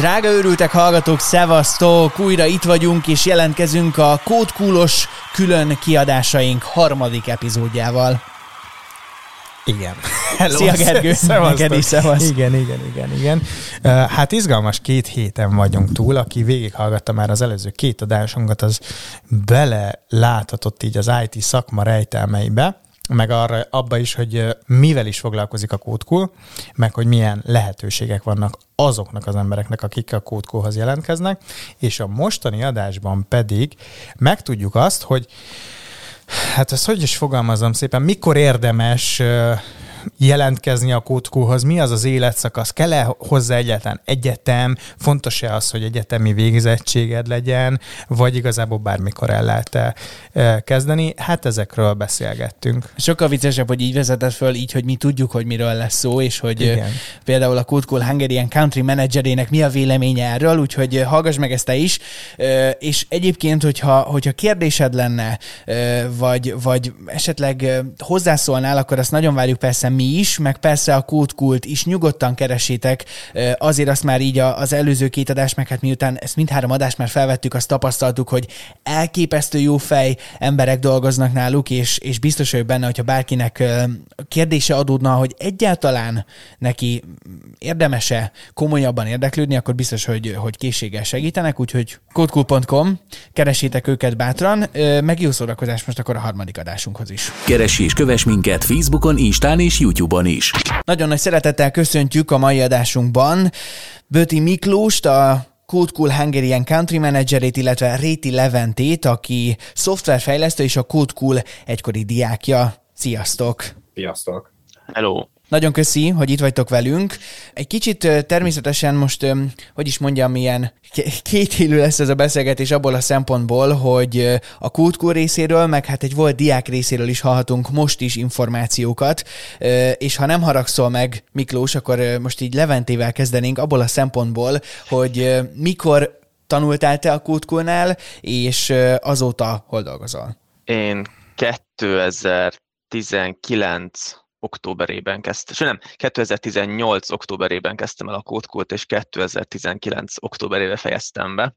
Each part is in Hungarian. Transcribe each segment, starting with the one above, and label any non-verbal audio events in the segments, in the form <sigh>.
Drága őrültek hallgatók, szevasztok! Újra itt vagyunk, és jelentkezünk a Kódkúlos külön kiadásaink harmadik epizódjával. Igen. <laughs> Hello, Szia Gergő, neked is szevasz. Igen, igen, igen, igen. Hát izgalmas két héten vagyunk túl, aki végighallgatta már az előző két adásunkat, az bele láthatott így az IT szakma rejtelmeibe, meg arra, abba is, hogy mivel is foglalkozik a kódkul, meg hogy milyen lehetőségek vannak azoknak az embereknek, akik a kódkulhoz jelentkeznek, és a mostani adásban pedig megtudjuk azt, hogy hát ezt hogy is fogalmazom szépen, mikor érdemes jelentkezni a kódkóhoz, mi az az életszakasz, kell-e hozzá egyáltalán egyetem, fontos-e az, hogy egyetemi végzettséged legyen, vagy igazából bármikor el lehet -e kezdeni? Hát ezekről beszélgettünk. Sokkal viccesebb, hogy így vezetett föl, így, hogy mi tudjuk, hogy miről lesz szó, és hogy Igen. például a Cool Hungarian Country Managerének mi a véleménye erről, úgyhogy hallgass meg ezt te is, és egyébként, hogyha, hogyha kérdésed lenne, vagy, vagy esetleg hozzászólnál, akkor azt nagyon várjuk persze mi is, meg persze a kódkult is. Nyugodtan keresétek, azért azt már így az előző két adás, meg hát miután ezt mindhárom adást már felvettük, azt tapasztaltuk, hogy elképesztő jó fej emberek dolgoznak náluk, és, és biztos vagyok benne, hogyha bárkinek kérdése adódna, hogy egyáltalán neki érdemese komolyabban érdeklődni, akkor biztos, hogy, hogy készséggel segítenek, úgyhogy codecool.com, keresétek őket bátran, meg jó szórakozás most akkor a harmadik adásunkhoz is. Keresi és kövess minket Facebookon, Instán és YouTube-on is. Nagyon nagy szeretettel köszöntjük a mai adásunkban Böti Miklóst, a Code Cool Hungarian Country Managerét, illetve Réti Leventét, aki szoftverfejlesztő és a Code Cool egykori diákja. Sziasztok! Sziasztok! Hello! Nagyon köszi, hogy itt vagytok velünk. Egy kicsit természetesen most, hogy is mondjam, milyen két élő lesz ez a beszélgetés abból a szempontból, hogy a kultkór részéről, meg hát egy volt diák részéről is hallhatunk most is információkat, és ha nem haragszol meg, Miklós, akkor most így Leventével kezdenénk abból a szempontból, hogy mikor tanultál te a kultkórnál, és azóta hol dolgozol? Én 2019 októberében kezdtem, és nem, 2018 októberében kezdtem el a kódkult, és 2019 októberében fejeztem be,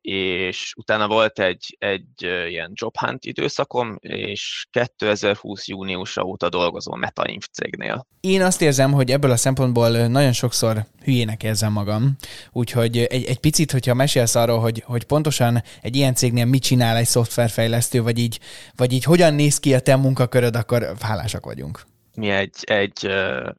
és utána volt egy, egy ilyen job hunt időszakom, és 2020 júniusa óta dolgozom a MetaInf cégnél. Én azt érzem, hogy ebből a szempontból nagyon sokszor hülyének érzem magam, úgyhogy egy, egy picit, hogyha mesélsz arról, hogy, hogy pontosan egy ilyen cégnél mit csinál egy szoftverfejlesztő, vagy így, vagy így hogyan néz ki a te munkaköröd, akkor hálásak vagyunk mi egy, egy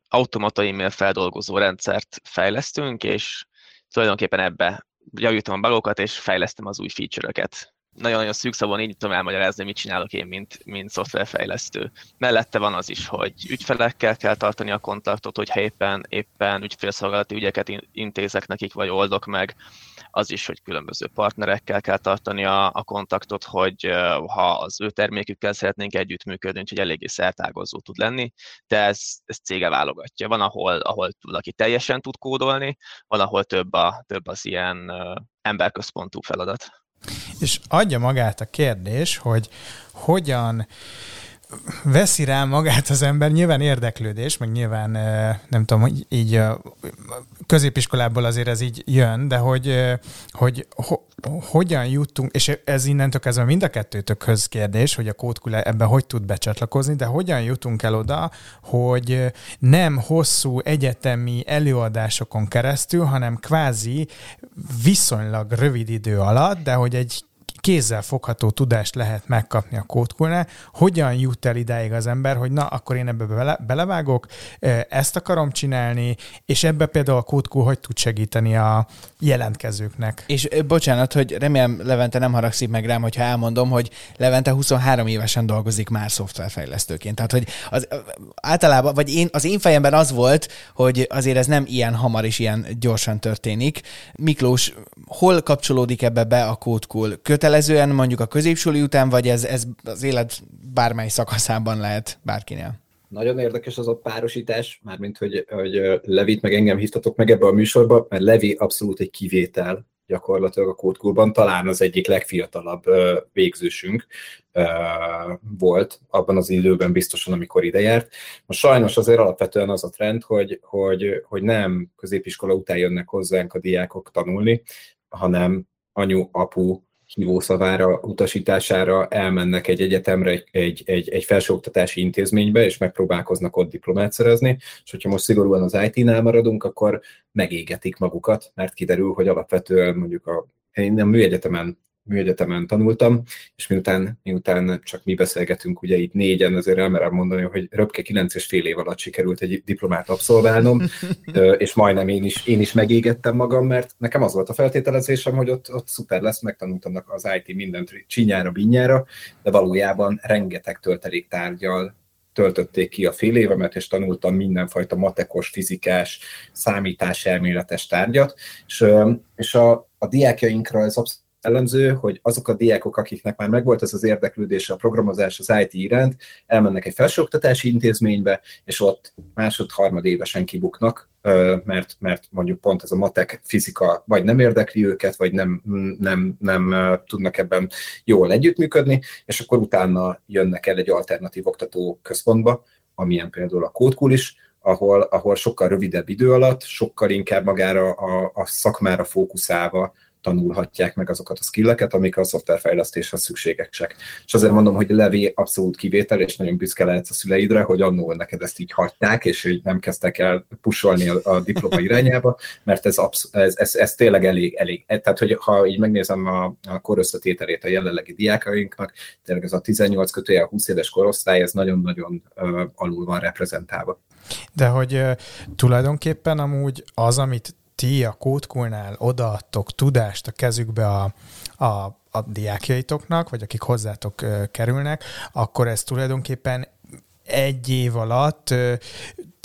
automata e-mail feldolgozó rendszert fejlesztünk, és tulajdonképpen ebbe javítom a bugokat, és fejlesztem az új feature-öket. Nagyon-nagyon szűk szabon így tudom elmagyarázni, mit csinálok én, mint, mint szoftverfejlesztő. Mellette van az is, hogy ügyfelekkel kell tartani a kontaktot, hogyha éppen, éppen ügyfélszolgálati ügyeket intézek nekik, vagy oldok meg, az is, hogy különböző partnerekkel kell tartani a, a kontaktot, hogy ha az ő termékükkel szeretnénk együttműködni, hogy eléggé szertágozó tud lenni, de ez, ez cége válogatja. Van, ahol, ahol valaki teljesen tud kódolni, van, ahol több, a, több az ilyen emberközpontú feladat. És adja magát a kérdés, hogy hogyan veszi rá magát az ember, nyilván érdeklődés, meg nyilván nem tudom, hogy így középiskolából azért ez így jön, de hogy, hogy ho, hogyan jutunk, és ez innentől kezdve mind a kettőtökhöz kérdés, hogy a kódkule ebben hogy tud becsatlakozni, de hogyan jutunk el oda, hogy nem hosszú egyetemi előadásokon keresztül, hanem kvázi viszonylag rövid idő alatt, de hogy egy kézzel fogható tudást lehet megkapni a kódkulnál. Hogyan jut el idáig az ember, hogy na, akkor én ebbe bele, belevágok, ezt akarom csinálni, és ebbe például a kódkul hogy tud segíteni a jelentkezőknek. És bocsánat, hogy remélem Levente nem haragszik meg rám, hogyha elmondom, hogy Levente 23 évesen dolgozik már szoftverfejlesztőként. Tehát, hogy az, általában, vagy én, az én fejemben az volt, hogy azért ez nem ilyen hamar és ilyen gyorsan történik. Miklós, hol kapcsolódik ebbe be a kódkul? Kötele kötelezően mondjuk a középsuli után, vagy ez, ez az élet bármely szakaszában lehet bárkinél? Nagyon érdekes az a párosítás, mármint hogy, hogy Levit meg engem hívtatok meg ebbe a műsorba, mert Levi abszolút egy kivétel gyakorlatilag a kódkulban, talán az egyik legfiatalabb végzősünk volt abban az időben biztosan, amikor ide járt. Most sajnos azért alapvetően az a trend, hogy, hogy, hogy nem középiskola után jönnek hozzánk a diákok tanulni, hanem anyu, apu, hívószavára, utasítására elmennek egy egyetemre, egy, egy, egy, felsőoktatási intézménybe, és megpróbálkoznak ott diplomát szerezni, és hogyha most szigorúan az IT-nál maradunk, akkor megégetik magukat, mert kiderül, hogy alapvetően mondjuk a én a műegyetemen műegyetemen tanultam, és miután, miután csak mi beszélgetünk, ugye itt négyen, azért elmerem mondani, hogy röpke kilenc és fél év alatt sikerült egy diplomát abszolválnom, <laughs> és majdnem én is, én is megégettem magam, mert nekem az volt a feltételezésem, hogy ott, ott szuper lesz, megtanultam az IT mindent csinyára, binyára, de valójában rengeteg töltelék tárgyal töltötték ki a fél évemet, és tanultam mindenfajta matekos, fizikás, számításelméletes tárgyat, és, és a, a diákjainkra ez abszolút jellemző, hogy azok a diákok, akiknek már megvolt ez az érdeklődése a programozás az IT iránt, elmennek egy felsőoktatási intézménybe, és ott másod-harmad évesen kibuknak, mert, mert mondjuk pont ez a matek, fizika vagy nem érdekli őket, vagy nem, nem, nem tudnak ebben jól együttműködni, és akkor utána jönnek el egy alternatív oktató központba, amilyen például a Code is, ahol, ahol sokkal rövidebb idő alatt, sokkal inkább magára a, a szakmára fókuszálva tanulhatják meg azokat a skilleket, amik a szoftverfejlesztéshez szükségesek. És azért mondom, hogy Levi abszolút kivétel, és nagyon büszke lehetsz a szüleidre, hogy annól neked ezt így hagyták, és hogy nem kezdtek el pusolni a, a diploma irányába, mert ez, absz- ez, ez, ez tényleg elég, elég. Tehát, hogy ha így megnézem a, a korösszetételét a jelenlegi diákainknak, tényleg ez a 18 kötője, a 20 éves korosztály, ez nagyon-nagyon uh, alul van reprezentálva. De hogy uh, tulajdonképpen amúgy az, amit ti a kódkulnál odaadtok tudást a kezükbe a, a, a diákjaitoknak, vagy akik hozzátok kerülnek, akkor ez tulajdonképpen egy év alatt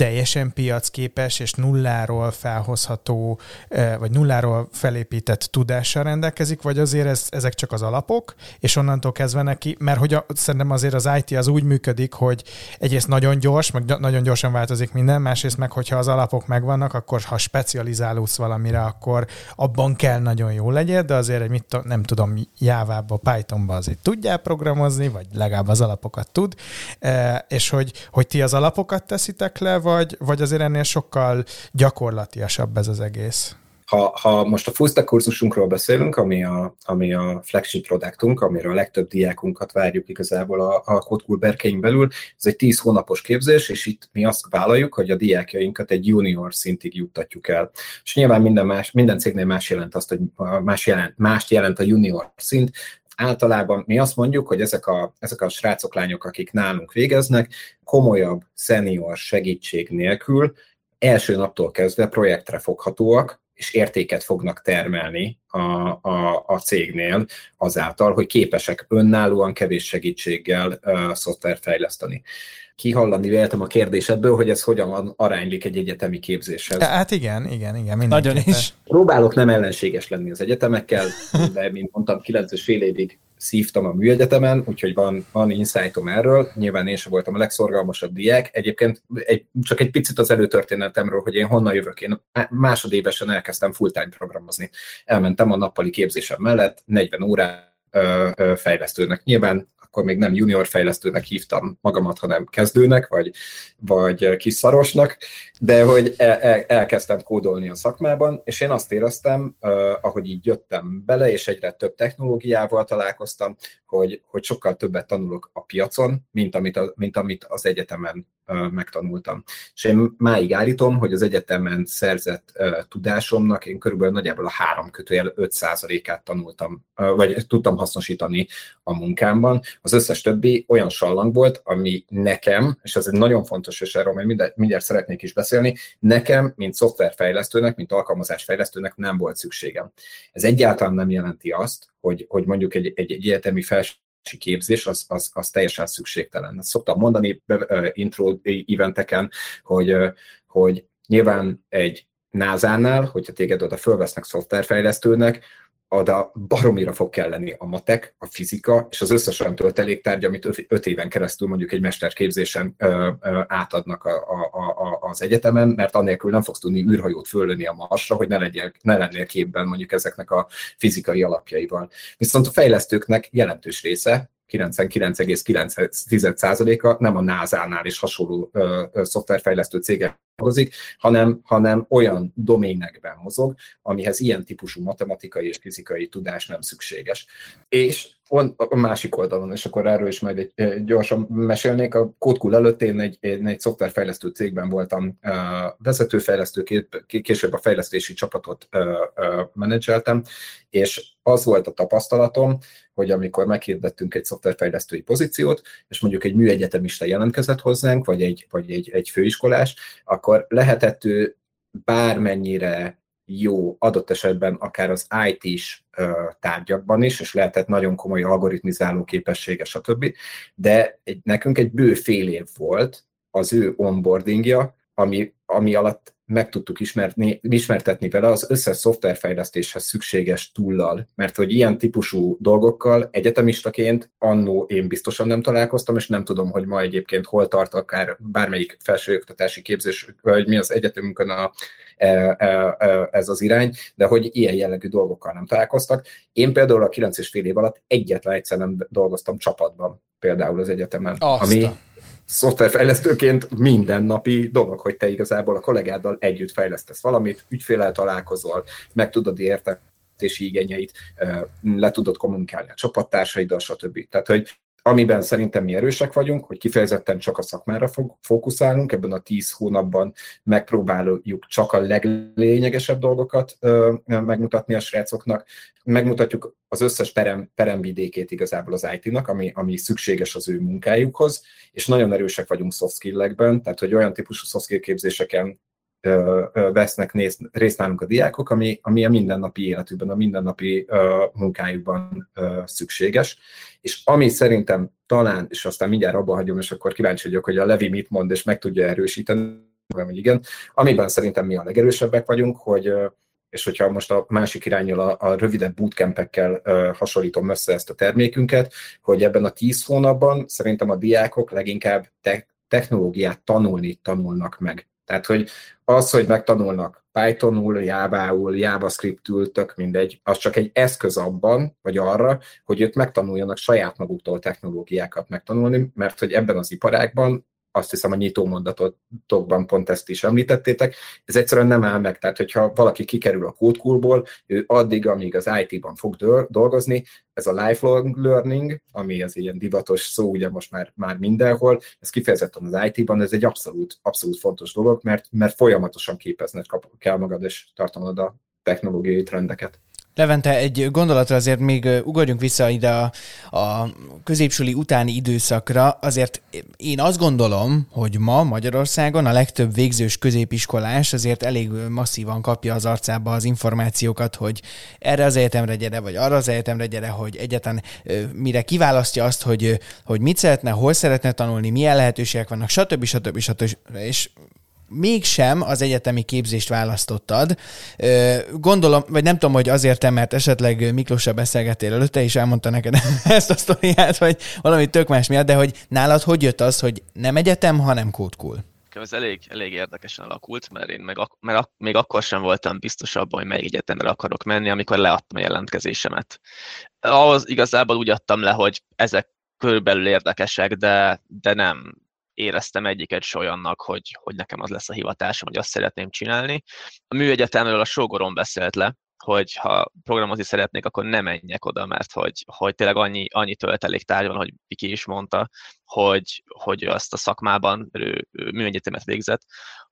teljesen piacképes és nulláról felhozható, vagy nulláról felépített tudással rendelkezik, vagy azért ez, ezek csak az alapok, és onnantól kezdve neki, mert hogy a, szerintem azért az IT az úgy működik, hogy egyrészt nagyon gyors, meg nagyon gyorsan változik minden, másrészt meg, hogyha az alapok megvannak, akkor ha specializálódsz valamire, akkor abban kell nagyon jó legyél, de azért egy mit nem tudom, Jávába, Pythonba azért tudjál programozni, vagy legalább az alapokat tud, és hogy, hogy ti az alapokat teszitek le, vagy, vagy azért ennél sokkal gyakorlatiasabb ez az egész? Ha, ha most a fullstack kurzusunkról beszélünk, ami a, ami a flagship produktunk, amire a legtöbb diákunkat várjuk igazából a, a Kotkul berkeink belül, ez egy 10 hónapos képzés, és itt mi azt vállaljuk, hogy a diákjainkat egy junior szintig juttatjuk el. És nyilván minden, más, minden cégnél más jelent azt, hogy más jelent, mást jelent a junior szint, általában mi azt mondjuk, hogy ezek a, ezek a srácok, lányok, akik nálunk végeznek, komolyabb, szenior segítség nélkül első naptól kezdve projektre foghatóak, és értéket fognak termelni a, a, a cégnél azáltal, hogy képesek önállóan kevés segítséggel uh, szoftvert fejleszteni kihallani véltem a kérdésedből, hogy ez hogyan aránylik egy egyetemi képzéshez. Hát igen, igen, igen. Nagyon is. Próbálok nem ellenséges lenni az egyetemekkel, de mint mondtam, 9 és fél évig szívtam a műegyetemen, úgyhogy van, van insightom erről. Nyilván én sem voltam a legszorgalmasabb diák. Egyébként egy, csak egy picit az előtörténetemről, hogy én honnan jövök. Én másodévesen elkezdtem full-time programozni. Elmentem a nappali képzésem mellett 40 órát fejlesztőnek. Nyilván akkor még nem junior fejlesztőnek hívtam magamat, hanem kezdőnek, vagy, vagy kiszarosnak, de hogy el, el, elkezdtem kódolni a szakmában, és én azt éreztem, ahogy így jöttem bele, és egyre több technológiával találkoztam, hogy, hogy sokkal többet tanulok a piacon, mint amit, a, mint amit az egyetemen megtanultam. És én máig állítom, hogy az egyetemen szerzett tudásomnak én körülbelül nagyjából a három kötőjel 5%-át tanultam, vagy tudtam hasznosítani a munkámban. Az összes többi olyan sallang volt, ami nekem, és ez egy nagyon fontos, és erről majd mindjárt, mindjárt szeretnék is beszélni, nekem, mint szoftverfejlesztőnek, mint alkalmazásfejlesztőnek nem volt szükségem. Ez egyáltalán nem jelenti azt, hogy, hogy mondjuk egy, egy, egy egyetemi felső képzés, az, az, az teljesen szükségtelen. Ezt szoktam mondani intro eventeken, hogy, hogy nyilván egy NASA-nál, hogyha téged oda fölvesznek szoftverfejlesztőnek, oda baromira fog kelleni a matek, a fizika és az összes olyan tölteléktárgy, amit öt éven keresztül mondjuk egy mesterképzésen ö, ö, átadnak a, a, a, az egyetemen, mert annélkül nem fogsz tudni űrhajót föllőni a Marsra, hogy ne, legyél, ne lennél képben mondjuk ezeknek a fizikai alapjaival. Viszont a fejlesztőknek jelentős része, 99,9%-a nem a NASA-nál és hasonló ö, ö, szoftverfejlesztő cégek dolgozik, hanem, hanem olyan doménekben mozog, amihez ilyen típusú matematikai és fizikai tudás nem szükséges. És a másik oldalon, és akkor erről is majd egy, gyorsan mesélnék, a Codcool előtt én egy, egy, szoftverfejlesztő cégben voltam uh, vezetőfejlesztő, később a fejlesztési csapatot uh, menedzseltem, és az volt a tapasztalatom, hogy amikor meghirdettünk egy szoftverfejlesztői pozíciót, és mondjuk egy műegyetemista jelentkezett hozzánk, vagy egy, vagy egy, egy főiskolás, akkor lehetett ő bármennyire jó, adott esetben akár az IT-s tárgyakban is, és lehetett nagyon komoly algoritmizáló képessége, stb. De egy, nekünk egy bő fél év volt az ő onboardingja, ami, ami alatt meg tudtuk ismerni, ismertetni vele az összes szoftverfejlesztéshez szükséges túllal, mert hogy ilyen típusú dolgokkal egyetemistaként annó én biztosan nem találkoztam, és nem tudom, hogy ma egyébként hol tart akár bármelyik felsőoktatási képzés, vagy mi az egyetemünkön a, e, e, e, ez az irány, de hogy ilyen jellegű dolgokkal nem találkoztak. Én például a 9 és fél év alatt egyetlen egyszer nem dolgoztam csapatban, például az egyetemen, Azt ami szoftverfejlesztőként mindennapi dolog, hogy te igazából a kollégáddal együtt fejlesztesz valamit, ügyfélel találkozol, meg tudod érteni igényeit, le tudod kommunikálni a csapattársaiddal, stb. Tehát, hogy amiben szerintem mi erősek vagyunk, hogy kifejezetten csak a szakmára fókuszálunk, ebben a tíz hónapban megpróbáljuk csak a leglényegesebb dolgokat megmutatni a srácoknak, megmutatjuk az összes perem, peremvidékét igazából az IT-nak, ami, ami szükséges az ő munkájukhoz, és nagyon erősek vagyunk soft skill-ekben, tehát hogy olyan típusú soft skill képzéseken vesznek részt nálunk a diákok, ami, ami a mindennapi életükben, a mindennapi munkájukban szükséges. És ami szerintem talán, és aztán mindjárt abba hagyom, és akkor kíváncsi vagyok, hogy a Levi mit mond, és meg tudja erősíteni, hogy igen, amiben szerintem mi a legerősebbek vagyunk, hogy és hogyha most a másik irányról a, a rövidebb bootcampekkel uh, hasonlítom össze ezt a termékünket, hogy ebben a tíz hónapban szerintem a diákok leginkább te- technológiát tanulni tanulnak meg. Tehát, hogy az, hogy megtanulnak Pythonul, Java-ul, JavaScript-ül, tök mindegy, az csak egy eszköz abban, vagy arra, hogy ők megtanuljanak saját maguktól technológiákat megtanulni, mert hogy ebben az iparágban azt hiszem a nyitó mondatokban pont ezt is említettétek, ez egyszerűen nem áll meg. Tehát, hogyha valaki kikerül a kódkulból, ő addig, amíg az IT-ban fog dolgozni, ez a lifelong learning, ami az ilyen divatos szó, ugye most már, már mindenhol, ez kifejezetten az IT-ban, ez egy abszolút, abszolút fontos dolog, mert, mert folyamatosan képezned kell magad, és tartanod a technológiai trendeket. Levente, egy gondolatra azért még ugorjunk vissza ide a, a középsuli utáni időszakra. Azért én azt gondolom, hogy ma Magyarországon a legtöbb végzős középiskolás azért elég masszívan kapja az arcába az információkat, hogy erre az egyetemre gyere, vagy arra az egyetemre gyere, hogy egyetlen mire kiválasztja azt, hogy, hogy mit szeretne, hol szeretne tanulni, milyen lehetőségek vannak, stb. stb. stb. És mégsem az egyetemi képzést választottad. Gondolom, vagy nem tudom, hogy azért mert esetleg Miklóssal beszélgettél előtte, és elmondta neked <laughs> ezt a sztoriát, vagy valami tök más miatt, de hogy nálad hogy jött az, hogy nem egyetem, hanem kódkul? Ez elég, elég érdekesen alakult, mert én meg, mert ak- még akkor sem voltam biztos abban, hogy melyik egyetemre akarok menni, amikor leadtam a jelentkezésemet. Ahhoz igazából úgy adtam le, hogy ezek körülbelül érdekesek, de, de nem éreztem egyiket se olyannak, hogy, hogy nekem az lesz a hivatásom, hogy azt szeretném csinálni. A műegyetemről a sógorom beszélt le, hogy ha programozni szeretnék, akkor nem menjek oda, mert hogy, hogy tényleg annyi, annyi töltelék tárgy van, hogy Viki is mondta, hogy, hogy azt a szakmában ő, ő műegyetemet végzett,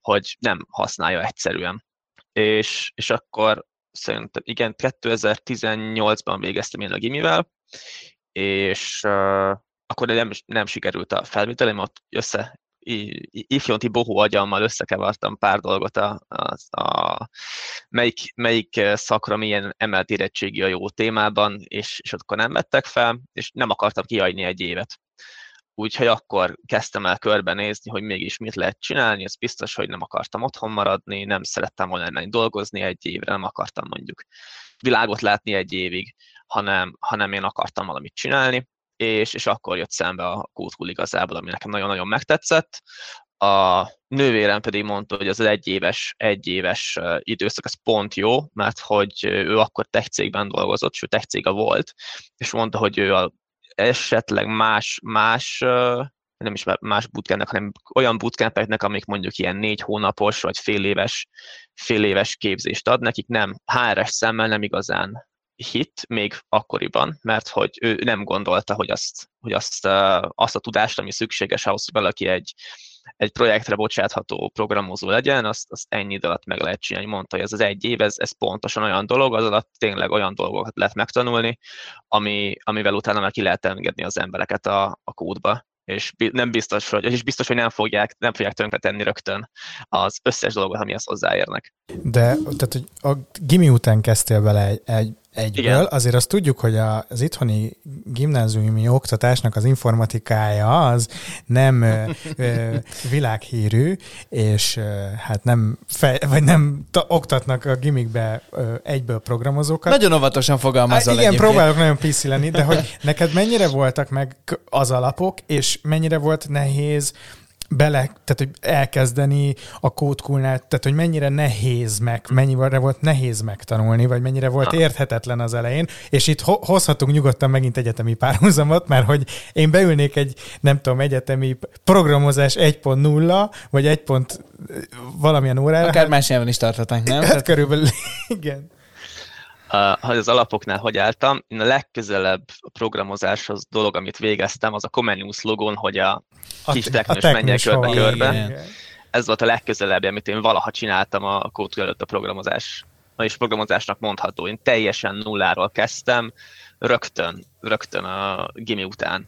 hogy nem használja egyszerűen. És, és akkor szerintem igen, 2018-ban végeztem én a gimivel, és akkor nem, nem sikerült a felvételem, ott össze ifjonti bohó agyammal összekevartam pár dolgot, a, a, a melyik, melyik szakra milyen emelt érettségi a jó témában, és, és akkor nem vettek fel, és nem akartam kiadni egy évet. úgyhogy akkor kezdtem el körbenézni, hogy mégis mit lehet csinálni, ez biztos, hogy nem akartam otthon maradni, nem szerettem volna elmenni dolgozni egy évre, nem akartam mondjuk világot látni egy évig, hanem, hanem én akartam valamit csinálni, és, és akkor jött szembe a Kótkul igazából, ami nekem nagyon-nagyon megtetszett. A nővérem pedig mondta, hogy az egyéves, egyéves időszak az pont jó, mert hogy ő akkor tech cégben dolgozott, sőt tech cége volt, és mondta, hogy ő a esetleg más, más nem is más bootcampnek, hanem olyan bootcampeknek, amik mondjuk ilyen négy hónapos vagy fél éves, fél éves képzést ad, nekik nem HRS szemmel nem igazán hit még akkoriban, mert hogy ő nem gondolta, hogy azt, hogy azt, azt a tudást, ami szükséges ahhoz, hogy valaki egy, egy projektre bocsátható programozó legyen, azt, azt ennyi idő alatt meg lehet csinálni. Mondta, hogy ez az egy év, ez, ez pontosan olyan dolog, az alatt tényleg olyan dolgokat lehet megtanulni, ami, amivel utána már ki lehet engedni az embereket a, a kódba és nem biztos, hogy, és biztos, hogy nem fogják, nem fogják tönkretenni rögtön az összes dolgot, amihez hozzáérnek. De, tehát, hogy a gimi után kezdtél bele egy, egy egyből. Igen. Azért azt tudjuk, hogy az itthoni gimnáziumi oktatásnak az informatikája az nem ö, világhírű, és ö, hát nem, fej, vagy nem ta, oktatnak a gimikbe ö, egyből programozókat. Nagyon óvatosan fogalmazol Igen, egyébként. próbálok nagyon piszi lenni, de hogy neked mennyire voltak meg az alapok, és mennyire volt nehéz bele, tehát hogy elkezdeni a kódkulnál, tehát hogy mennyire nehéz meg, mennyire volt nehéz megtanulni, vagy mennyire volt érthetetlen az elején, és itt hozhatunk nyugodtan megint egyetemi párhuzamot, mert hogy én beülnék egy, nem tudom, egyetemi programozás 1.0, vagy 1. valamilyen órára. Akár más nyelven is tarthatnánk, nem? Hát körülbelül, <laughs> igen hogy az alapoknál hogy álltam, én a legközelebb programozáshoz dolog, amit végeztem, az a Comenius logon, hogy a, kis teknős menjen körbe-körbe. Ez volt a legközelebb, amit én valaha csináltam a kód előtt a programozás és programozásnak mondható. Én teljesen nulláról kezdtem, rögtön, rögtön a gimi után.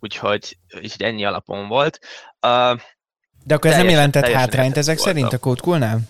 Úgyhogy, úgyhogy ennyi alapon volt. Uh, De akkor ez nem jelentett hátrányt ezek voltam. szerint a kódkulnál?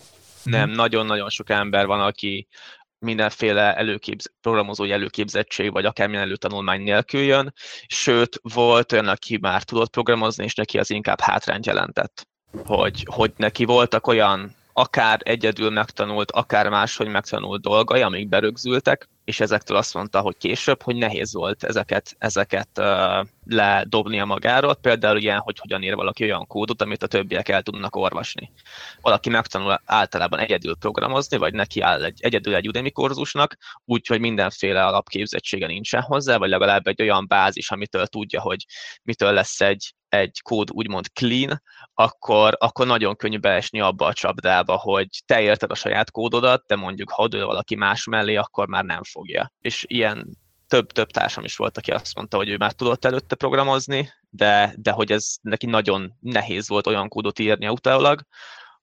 Nem, nagyon-nagyon sok ember van, aki, mindenféle előképz, programozói előképzettség, vagy akármilyen előtanulmány nélkül jön, sőt, volt olyan, aki már tudott programozni, és neki az inkább hátrányt jelentett. Hogy, hogy neki voltak olyan akár egyedül megtanult, akár máshogy megtanult dolgai, amik berögzültek, és ezektől azt mondta, hogy később, hogy nehéz volt ezeket, ezeket uh, ledobnia magáról, például ilyen, hogy hogyan ír valaki olyan kódot, amit a többiek el tudnak olvasni. Valaki megtanul általában egyedül programozni, vagy neki áll egy, egyedül egy Udemy kurzusnak, úgyhogy mindenféle alapképzettsége nincsen hozzá, vagy legalább egy olyan bázis, amitől tudja, hogy mitől lesz egy, egy kód úgymond clean, akkor, akkor nagyon könnyű beesni abba a csapdába, hogy te érted a saját kódodat, de mondjuk ha odő valaki más mellé, akkor már nem fogja. És ilyen több-több társam is volt, aki azt mondta, hogy ő már tudott előtte programozni, de, de hogy ez neki nagyon nehéz volt olyan kódot írni utálag,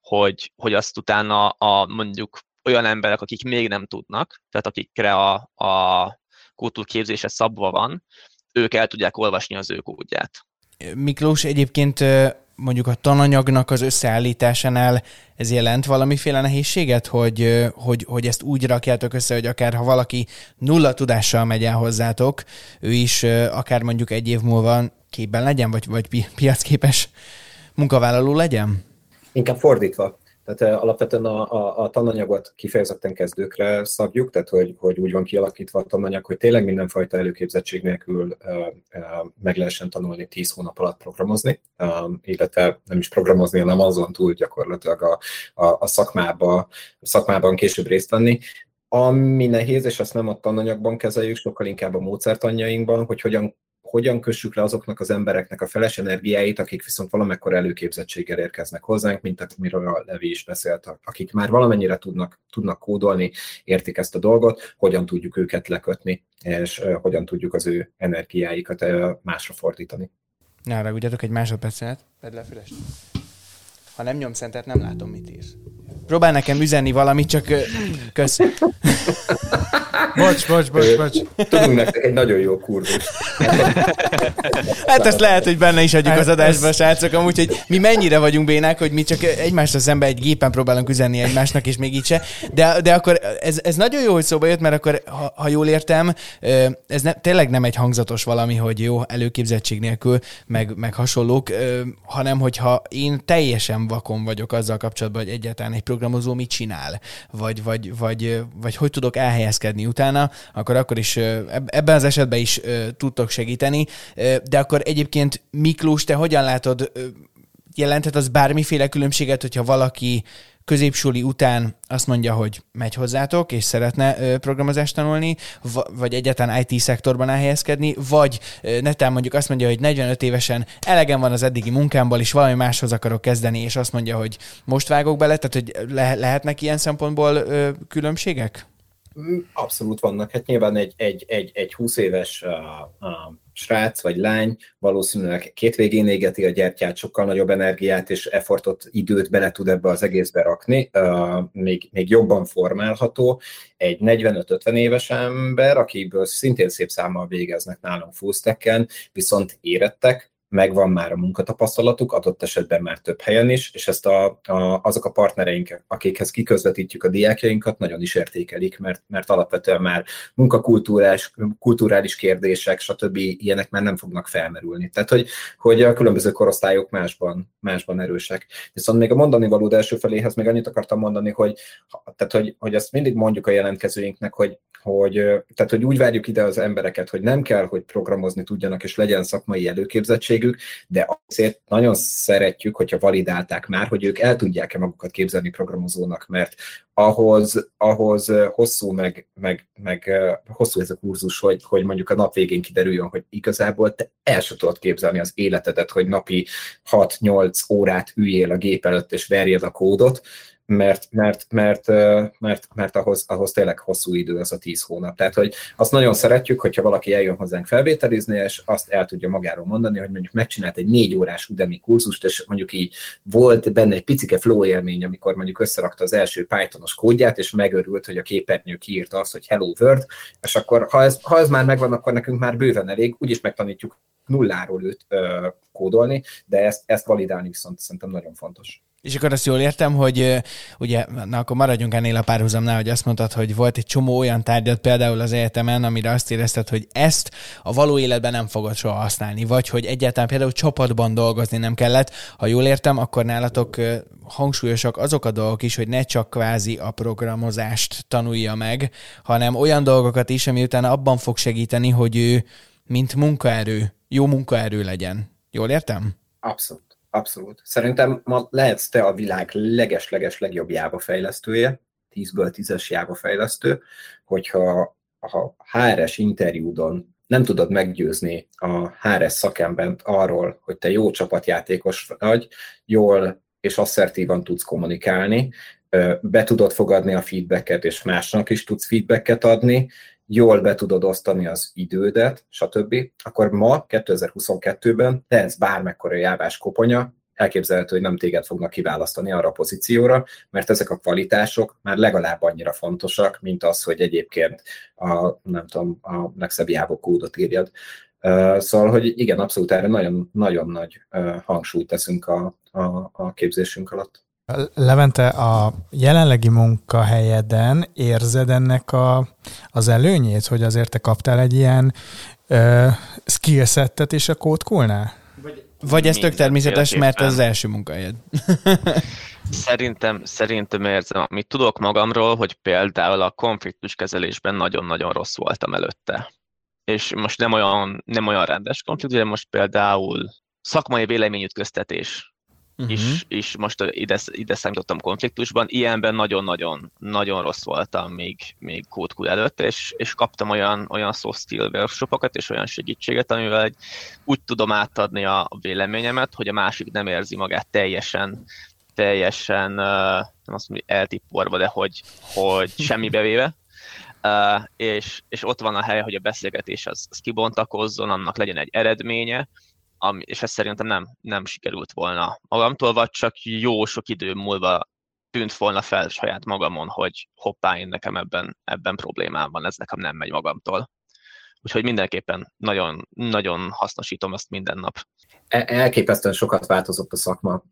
hogy, hogy azt utána a mondjuk olyan emberek, akik még nem tudnak, tehát akikre a, a kultúrképzése szabva van, ők el tudják olvasni az ő kódját. Miklós, egyébként mondjuk a tananyagnak az összeállításánál ez jelent valamiféle nehézséget, hogy, hogy, hogy ezt úgy rakjátok össze, hogy akár ha valaki nulla tudással megy el hozzátok, ő is akár mondjuk egy év múlva képben legyen, vagy, vagy piacképes munkavállaló legyen? Inkább fordítva. Tehát alapvetően a, a, a tananyagot kifejezetten kezdőkre szabjuk, tehát hogy, hogy úgy van kialakítva a tananyag, hogy tényleg mindenfajta előképzettség nélkül uh, uh, meg lehessen tanulni 10 hónap alatt programozni, uh, illetve nem is programozni, hanem azon túl gyakorlatilag a, a, a szakmába, a szakmában később részt venni. Ami nehéz, és azt nem a tananyagban kezeljük, sokkal inkább a módszertanjainkban, hogy hogyan hogyan kössük le azoknak az embereknek a feles energiáit, akik viszont valamekkor előképzettséggel érkeznek hozzánk, mint amiről a Levi is beszélt, akik már valamennyire tudnak, tudnak kódolni, értik ezt a dolgot, hogyan tudjuk őket lekötni, és hogyan tudjuk az ő energiáikat másra fordítani. Ne ragudjatok egy másodpercet, vedd le fülest. Ha nem nyomsz szentert, nem látom, mit írsz. Próbál nekem üzenni valamit, csak kösz. <laughs> Bocs, bocs, bocs, bocs. Tudunk nektek egy nagyon jó kurzus. hát ezt lehet, hogy benne is adjuk az adásba, srácok, amúgy, hogy mi mennyire vagyunk bénák, hogy mi csak egymásra szembe egy gépen próbálunk üzenni egymásnak, és még így se. De, de akkor ez, ez nagyon jó, hogy szóba jött, mert akkor, ha, ha jól értem, ez ne, tényleg nem egy hangzatos valami, hogy jó, előképzettség nélkül, meg, meg hasonlók, hanem hogyha én teljesen vakon vagyok azzal kapcsolatban, hogy egyáltalán egy programozó mit csinál, vagy, vagy, vagy, vagy hogy tudok elhelyezkedni utána, akkor akkor is ebben az esetben is tudtok segíteni. De akkor egyébként Miklós, te hogyan látod, jelenthet az bármiféle különbséget, hogyha valaki középsúli után azt mondja, hogy megy hozzátok, és szeretne programozást tanulni, vagy egyáltalán IT szektorban elhelyezkedni, vagy netán mondjuk azt mondja, hogy 45 évesen elegem van az eddigi munkámból, és valami máshoz akarok kezdeni, és azt mondja, hogy most vágok bele, tehát hogy le- lehetnek ilyen szempontból különbségek? Abszolút vannak. Hát nyilván egy, egy, egy, egy 20 éves uh, uh, srác vagy lány valószínűleg két végén égeti a gyertyát, sokkal nagyobb energiát és effortot, időt bele tud ebbe az egészbe rakni, uh, még, még jobban formálható. Egy 45-50 éves ember, akiből szintén szép számmal végeznek nálunk fullstacken, viszont érettek, megvan már a munkatapasztalatuk, adott esetben már több helyen is, és ezt a, a, azok a partnereink, akikhez kiközvetítjük a diákjainkat, nagyon is értékelik, mert, mert alapvetően már munkakultúrás, kulturális kérdések, stb. ilyenek már nem fognak felmerülni. Tehát, hogy, hogy a különböző korosztályok másban, másban erősek. Viszont még a mondani való első feléhez még annyit akartam mondani, hogy, tehát, hogy, hogy ezt mindig mondjuk a jelentkezőinknek, hogy, hogy, tehát, hogy úgy várjuk ide az embereket, hogy nem kell, hogy programozni tudjanak, és legyen szakmai előképzettség, képességük, de azért nagyon szeretjük, hogyha validálták már, hogy ők el tudják-e magukat képzelni programozónak, mert ahhoz, ahhoz hosszú, meg, meg, meg hosszú ez a kurzus, hogy, hogy mondjuk a nap végén kiderüljön, hogy igazából te el sem tudod képzelni az életedet, hogy napi 6-8 órát üljél a gép előtt és verjed a kódot, mert, mert, mert, mert, mert ahhoz, ahhoz tényleg hosszú idő az a tíz hónap. Tehát, hogy azt nagyon szeretjük, hogyha valaki eljön hozzánk felvételizni, és azt el tudja magáról mondani, hogy mondjuk megcsinált egy négy órás Udemy kurzust, és mondjuk így volt benne egy picike flow élmény, amikor mondjuk összerakta az első Pythonos kódját, és megörült, hogy a képernyő kiírta azt, hogy Hello World, és akkor ha ez, ha ez már megvan, akkor nekünk már bőven elég, úgyis megtanítjuk nulláról őt ö, kódolni, de ezt, ezt validálni viszont szerintem nagyon fontos. És akkor azt jól értem, hogy ugye, na akkor maradjunk ennél a párhuzamnál, hogy azt mondtad, hogy volt egy csomó olyan tárgyat például az egyetemen, amire azt érezted, hogy ezt a való életben nem fogod soha használni, vagy hogy egyáltalán például csapatban dolgozni nem kellett. Ha jól értem, akkor nálatok hangsúlyosak azok a dolgok is, hogy ne csak kvázi a programozást tanulja meg, hanem olyan dolgokat is, ami utána abban fog segíteni, hogy ő mint munkaerő, jó munkaerő legyen. Jól értem? Abszolút. Abszolút. Szerintem ma lehetsz te a világ leges-leges legjobb Java fejlesztője, 10-ből 10-es Java fejlesztő, hogyha a HRS interjúdon nem tudod meggyőzni a HRS szakembert arról, hogy te jó csapatjátékos vagy, jól és asszertívan tudsz kommunikálni, be tudod fogadni a feedbacket, és másnak is tudsz feedbacket adni, jól be tudod osztani az idődet, stb., akkor ma, 2022-ben tehetsz bármekkora jávás koponya, elképzelhető, hogy nem téged fognak kiválasztani arra a pozícióra, mert ezek a kvalitások már legalább annyira fontosak, mint az, hogy egyébként a, nem tudom, a legszebb jávok kódot írjad. Szóval, hogy igen, abszolút erre nagyon, nagyon nagy hangsúlyt teszünk a, a, a képzésünk alatt. Levente, a jelenlegi munkahelyeden érzed ennek a, az előnyét, hogy azért te kaptál egy ilyen uh, skillsettet és a kódkulnál? Vagy, vagy ez tök természetes, mert ez az első munkahelyed. <laughs> Szerintem, szerintem érzem, amit tudok magamról, hogy például a konfliktuskezelésben nagyon-nagyon rossz voltam előtte. És most nem olyan, nem olyan rendes konfliktus, de most például szakmai véleményütköztetés uh-huh. is, is most ide, ide számítottam konfliktusban. Ilyenben nagyon-nagyon nagyon rossz voltam még, még kódkul előtt, és, és kaptam olyan, olyan soft skill workshopokat és olyan segítséget, amivel egy, úgy tudom átadni a véleményemet, hogy a másik nem érzi magát teljesen teljesen, nem azt mondom, hogy eltipporva, de hogy, hogy <laughs> semmi bevéve. Uh, és, és ott van a hely, hogy a beszélgetés az, az kibontakozzon, annak legyen egy eredménye, ami, és ez szerintem nem, nem sikerült volna magamtól, vagy csak jó sok idő múlva tűnt volna fel saját magamon, hogy hoppá, én nekem ebben, ebben problémám van, ez nekem nem megy magamtól. Úgyhogy mindenképpen nagyon, nagyon hasznosítom ezt minden nap. E, elképesztően sokat változott a szakma,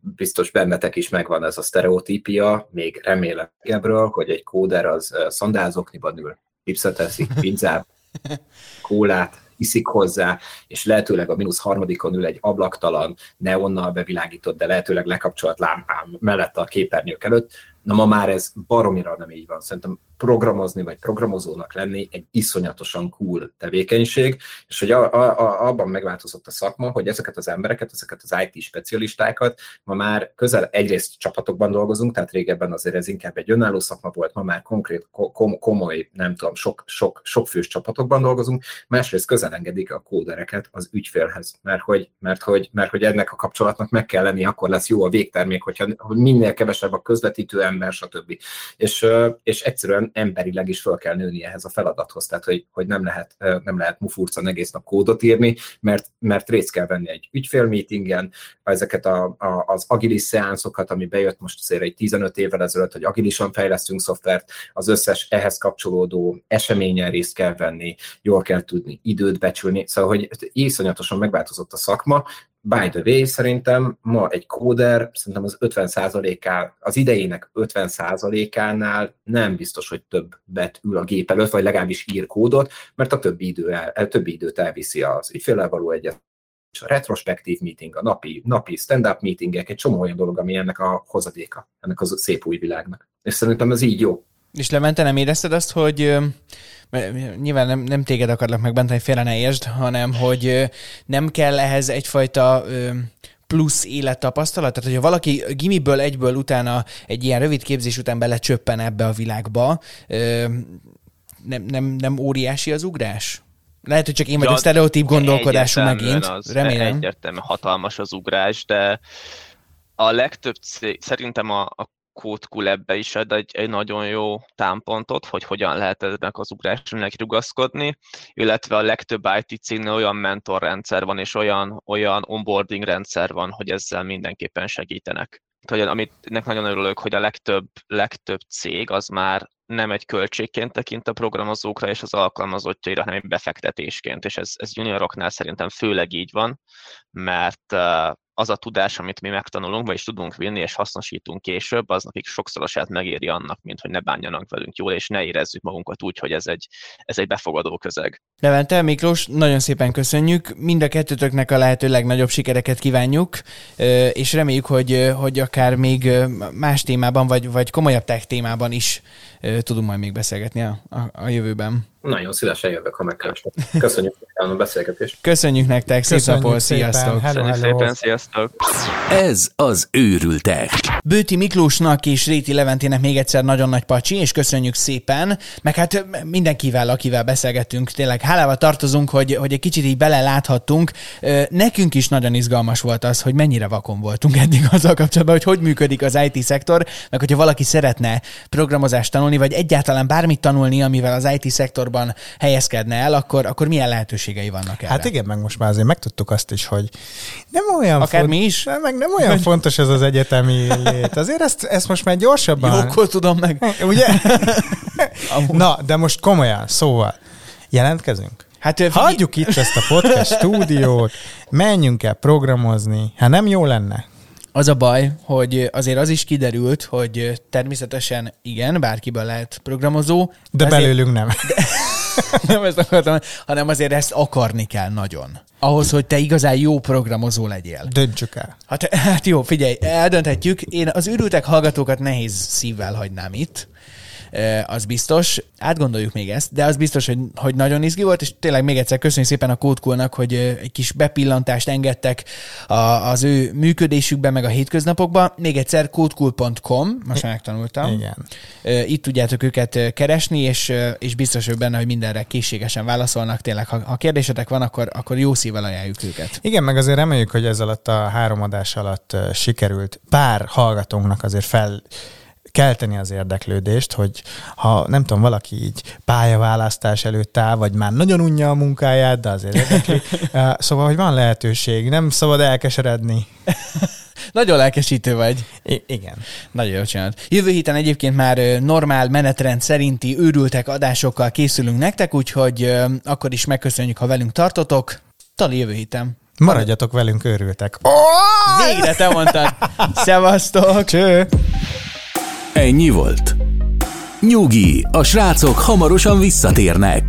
biztos bennetek is megvan ez a sztereotípia, még remélem ebből, hogy egy kóder az szandázokniban ül, pipszet eszik, pizzát, <laughs> kólát, iszik hozzá, és lehetőleg a mínusz harmadikon ül egy ablaktalan, neonnal bevilágított, de lehetőleg lekapcsolt lámpám mellett a képernyők előtt. Na ma már ez baromira nem így van. Szerintem programozni, vagy programozónak lenni egy iszonyatosan cool tevékenység, és hogy a, a, a, abban megváltozott a szakma, hogy ezeket az embereket, ezeket az IT specialistákat ma már közel egyrészt csapatokban dolgozunk, tehát régebben azért ez inkább egy önálló szakma volt, ma már konkrét, kom, komoly, nem tudom, sok, sok, sok fős csapatokban dolgozunk, másrészt közel engedik a kódereket az ügyfélhez, mert hogy, mert hogy, mert hogy ennek a kapcsolatnak meg kell lenni, akkor lesz jó a végtermék, hogyha hogy minél kevesebb a közvetítő ember, stb. És, és egyszerűen emberileg is fel kell nőni ehhez a feladathoz, tehát hogy, hogy nem lehet, nem lehet mufurcan egész nap kódot írni, mert, mert részt kell venni egy ügyfélmeetingen, ezeket a, a, az agilis szeánszokat, ami bejött most azért egy 15 évvel ezelőtt, hogy agilisan fejlesztünk szoftvert, az összes ehhez kapcsolódó eseményen részt kell venni, jól kell tudni időt becsülni, szóval hogy iszonyatosan megváltozott a szakma, By the way, szerintem ma egy kóder, szerintem az 50%-á, az idejének 50%-ánál nem biztos, hogy többet ül a gép előtt, vagy legalábbis ír kódot, mert a többi, idő el, többi időt elviszi az ügyféllel való egyet a retrospektív meeting, a napi, napi stand-up meetingek, egy csomó olyan dolog, ami ennek a hozadéka, ennek a szép új világnak. És szerintem ez így jó. És Levente, nem érezted azt, hogy nyilván nem, nem téged akarlak megbenteni, félre ne értsd, hanem hogy nem kell ehhez egyfajta plusz élettapasztalat? Tehát, hogyha valaki gimiből egyből utána egy ilyen rövid képzés után belecsöppen ebbe a világba, nem, nem, nem óriási az ugrás? Lehet, hogy csak én vagyok ja, sztereotíp gondolkodású megint. Az Remélem. Egyértelműen hatalmas az ugrás, de a legtöbb cég, szerintem a, a Code ebbe is ad egy, egy nagyon jó támpontot, hogy hogyan lehet ennek az ugrásnak rugaszkodni, illetve a legtöbb IT cégnél olyan mentorrendszer van, és olyan, olyan onboarding rendszer van, hogy ezzel mindenképpen segítenek. Hogy, amit ennek nagyon örülök, hogy a legtöbb, legtöbb cég az már nem egy költségként tekint a programozókra és az alkalmazottjaira, hanem egy befektetésként, és ez, ez junioroknál szerintem főleg így van, mert az a tudás, amit mi megtanulunk, vagyis tudunk vinni és hasznosítunk később, az nekik sokszorosát megéri annak, mint hogy ne bánjanak velünk jól, és ne érezzük magunkat úgy, hogy ez egy, ez egy befogadó közeg. Levente, Miklós, nagyon szépen köszönjük. Mind a kettőtöknek a lehető legnagyobb sikereket kívánjuk, és reméljük, hogy, hogy akár még más témában, vagy, vagy komolyabb tech témában is tudunk majd még beszélgetni a, a, a jövőben. Nagyon szívesen jövök, ha megkerestek. Köszönjük a beszélgetést. Köszönjük nektek, szép napot, sziasztok! Hello, hello. szépen, sziasztok! Ez az őrültek. Bőti Miklósnak és Réti Leventének még egyszer nagyon nagy pacsi, és köszönjük szépen, meg hát mindenkivel, akivel beszélgettünk, tényleg hálával tartozunk, hogy, hogy egy kicsit így beleláthattunk. Nekünk is nagyon izgalmas volt az, hogy mennyire vakon voltunk eddig <laughs> azzal kapcsolatban, hogy hogy működik az IT szektor, meg hogyha valaki szeretne programozást tanulni, vagy egyáltalán bármit tanulni, amivel az IT szektorban helyezkedne el, akkor, akkor milyen lehetőségei vannak erre? Hát igen, meg most már azért megtudtuk azt is, hogy nem olyan Akár font... mi is? Nem, meg nem olyan fontos ez az egyetemi <laughs> lét. Azért ezt, ezt most már gyorsabban... Jókor tudom meg. <laughs> Ugye? <laughs> Na, de most komolyan, szóval jelentkezünk? Hát, Hagyjuk itt ezt a podcast stúdiót, menjünk el programozni. Hát nem jó lenne? Az a baj, hogy azért az is kiderült, hogy természetesen igen, bárkiből lehet programozó. De azért, belőlünk nem. De, <laughs> nem ezt akartam, hanem azért ezt akarni kell nagyon. Ahhoz, hogy te igazán jó programozó legyél. Döntsük el. Hát, hát jó, figyelj, eldönthetjük. Én az ürültek hallgatókat nehéz szívvel hagynám itt az biztos. Átgondoljuk még ezt, de az biztos, hogy, hogy nagyon izgi volt, és tényleg még egyszer köszönjük szépen a Kódkulnak, hogy egy kis bepillantást engedtek a, az ő működésükbe, meg a hétköznapokba. Még egyszer kódkul.com, most már megtanultam. Igen. Itt tudjátok őket keresni, és, és biztos vagyok benne, hogy mindenre készségesen válaszolnak. Tényleg, ha, ha kérdésetek van, akkor, akkor jó szívvel ajánljuk őket. Igen, meg azért reméljük, hogy ez alatt a három adás alatt sikerült pár hallgatónknak azért fel kelteni az érdeklődést, hogy ha nem tudom, valaki így pályaválasztás előtt áll, vagy már nagyon unja a munkáját, de azért érdekli. <laughs> szóval, hogy van lehetőség, nem szabad elkeseredni. <laughs> Nagyon lelkesítő vagy. I- igen. Nagyon jól csinálod. Jövő héten egyébként már normál menetrend szerinti őrültek adásokkal készülünk nektek, úgyhogy akkor is megköszönjük, ha velünk tartotok. Tali jövő héten. Maradjatok velünk, őrültek. Végre te mondtad. <laughs> Szevasztok. Cső. Ennyi volt. Nyugi, a srácok hamarosan visszatérnek.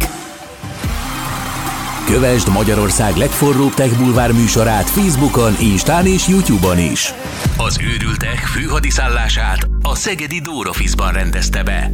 Kövesd Magyarország legforróbb tech műsorát Facebookon, Instán és Youtube-on is. Az őrültek főhadiszállását a Szegedi Dórofizban rendezte be.